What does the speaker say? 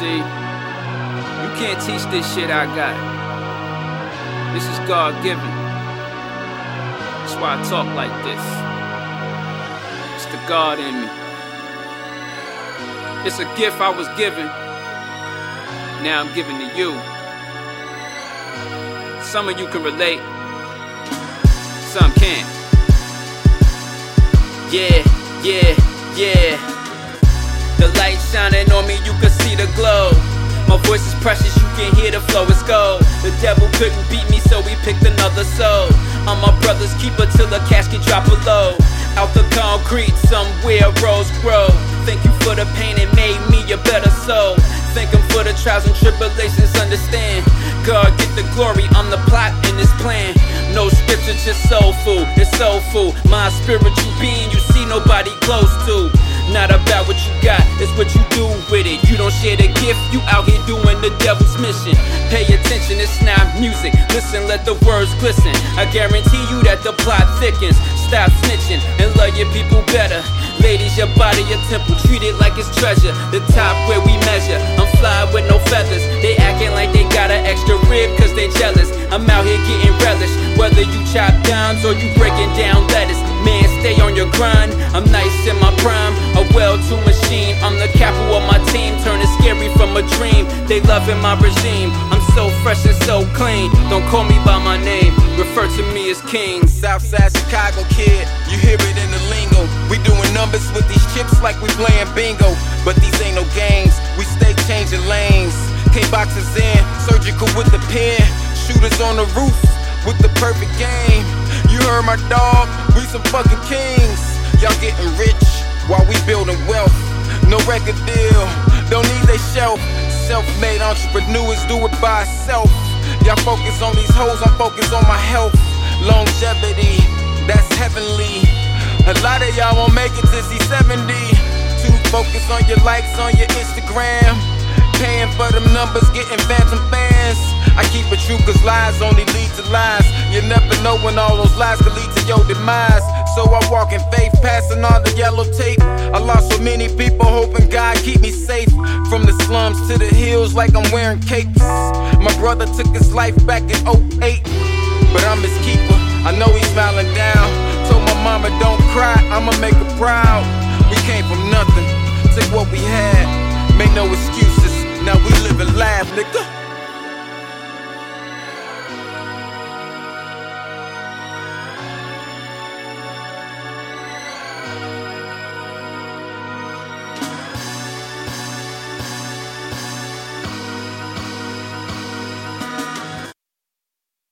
See, you can't teach this shit I got. This is God given. That's why I talk like this. It's the God in me. It's a gift I was given. Now I'm giving to you. Some of you can relate, some can't. Yeah, yeah, yeah. Glow. My voice is precious, you can hear the flow, it's gold. The devil couldn't beat me, so we picked another soul. I'm my brother's keeper till the casket drop below. Out the concrete, somewhere rose grow. Thank you for the pain, it made me a better soul. Thank him for the trials and tribulations, understand. God get the glory, I'm the plot in this plan. No scripture, just soul food, it's soul food. My spiritual being, you see nobody close to. Don't share the gift, you out here doing the devil's mission. Pay attention, it's not music. Listen, let the words glisten. I guarantee you that the plot thickens. Stop snitching and love your people better. Ladies, your body, your temple, treat it like it's treasure. The top where we measure. I'm fly with no feathers. They acting like they got an extra rib cause they jealous. I'm out here getting relish. Whether you chop dimes or you breaking down lettuce. Stay on your grind. I'm nice in my prime. A well to machine. I'm the capital of my team. Turning scary from a dream. They loving my regime. I'm so fresh and so clean. Don't call me by my name. Refer to me as King. Southside Chicago kid, you hear it in the lingo. We doing numbers with these chips like we playing bingo. But these ain't no games, we stay changing lanes. K boxes in, surgical with the pen. Shooters on the roof with the perfect game. You heard my dog, we some fucking kings. Y'all getting rich while we building wealth. No record deal, don't need they shelf. Self-made entrepreneurs do it by itself. Y'all focus on these hoes, I'm focused on my health. Longevity, that's heavenly. A lot of y'all won't make it to see 70. Too focused on your likes on your Instagram. Paying for them numbers, getting phantom fans. I keep cause lies only lead to lies. You never know when all those lies could lead to your demise. So I walk in faith, passing all the yellow tape. I lost so many people, hoping God keep me safe. From the slums to the hills, like I'm wearing capes. My brother took his life back in 08, but I'm his keeper. I know he's smiling down. Told my mama, don't cry, I'ma make her proud. We came from nothing, took what we had, made no excuses. Now we live and laugh, nigga.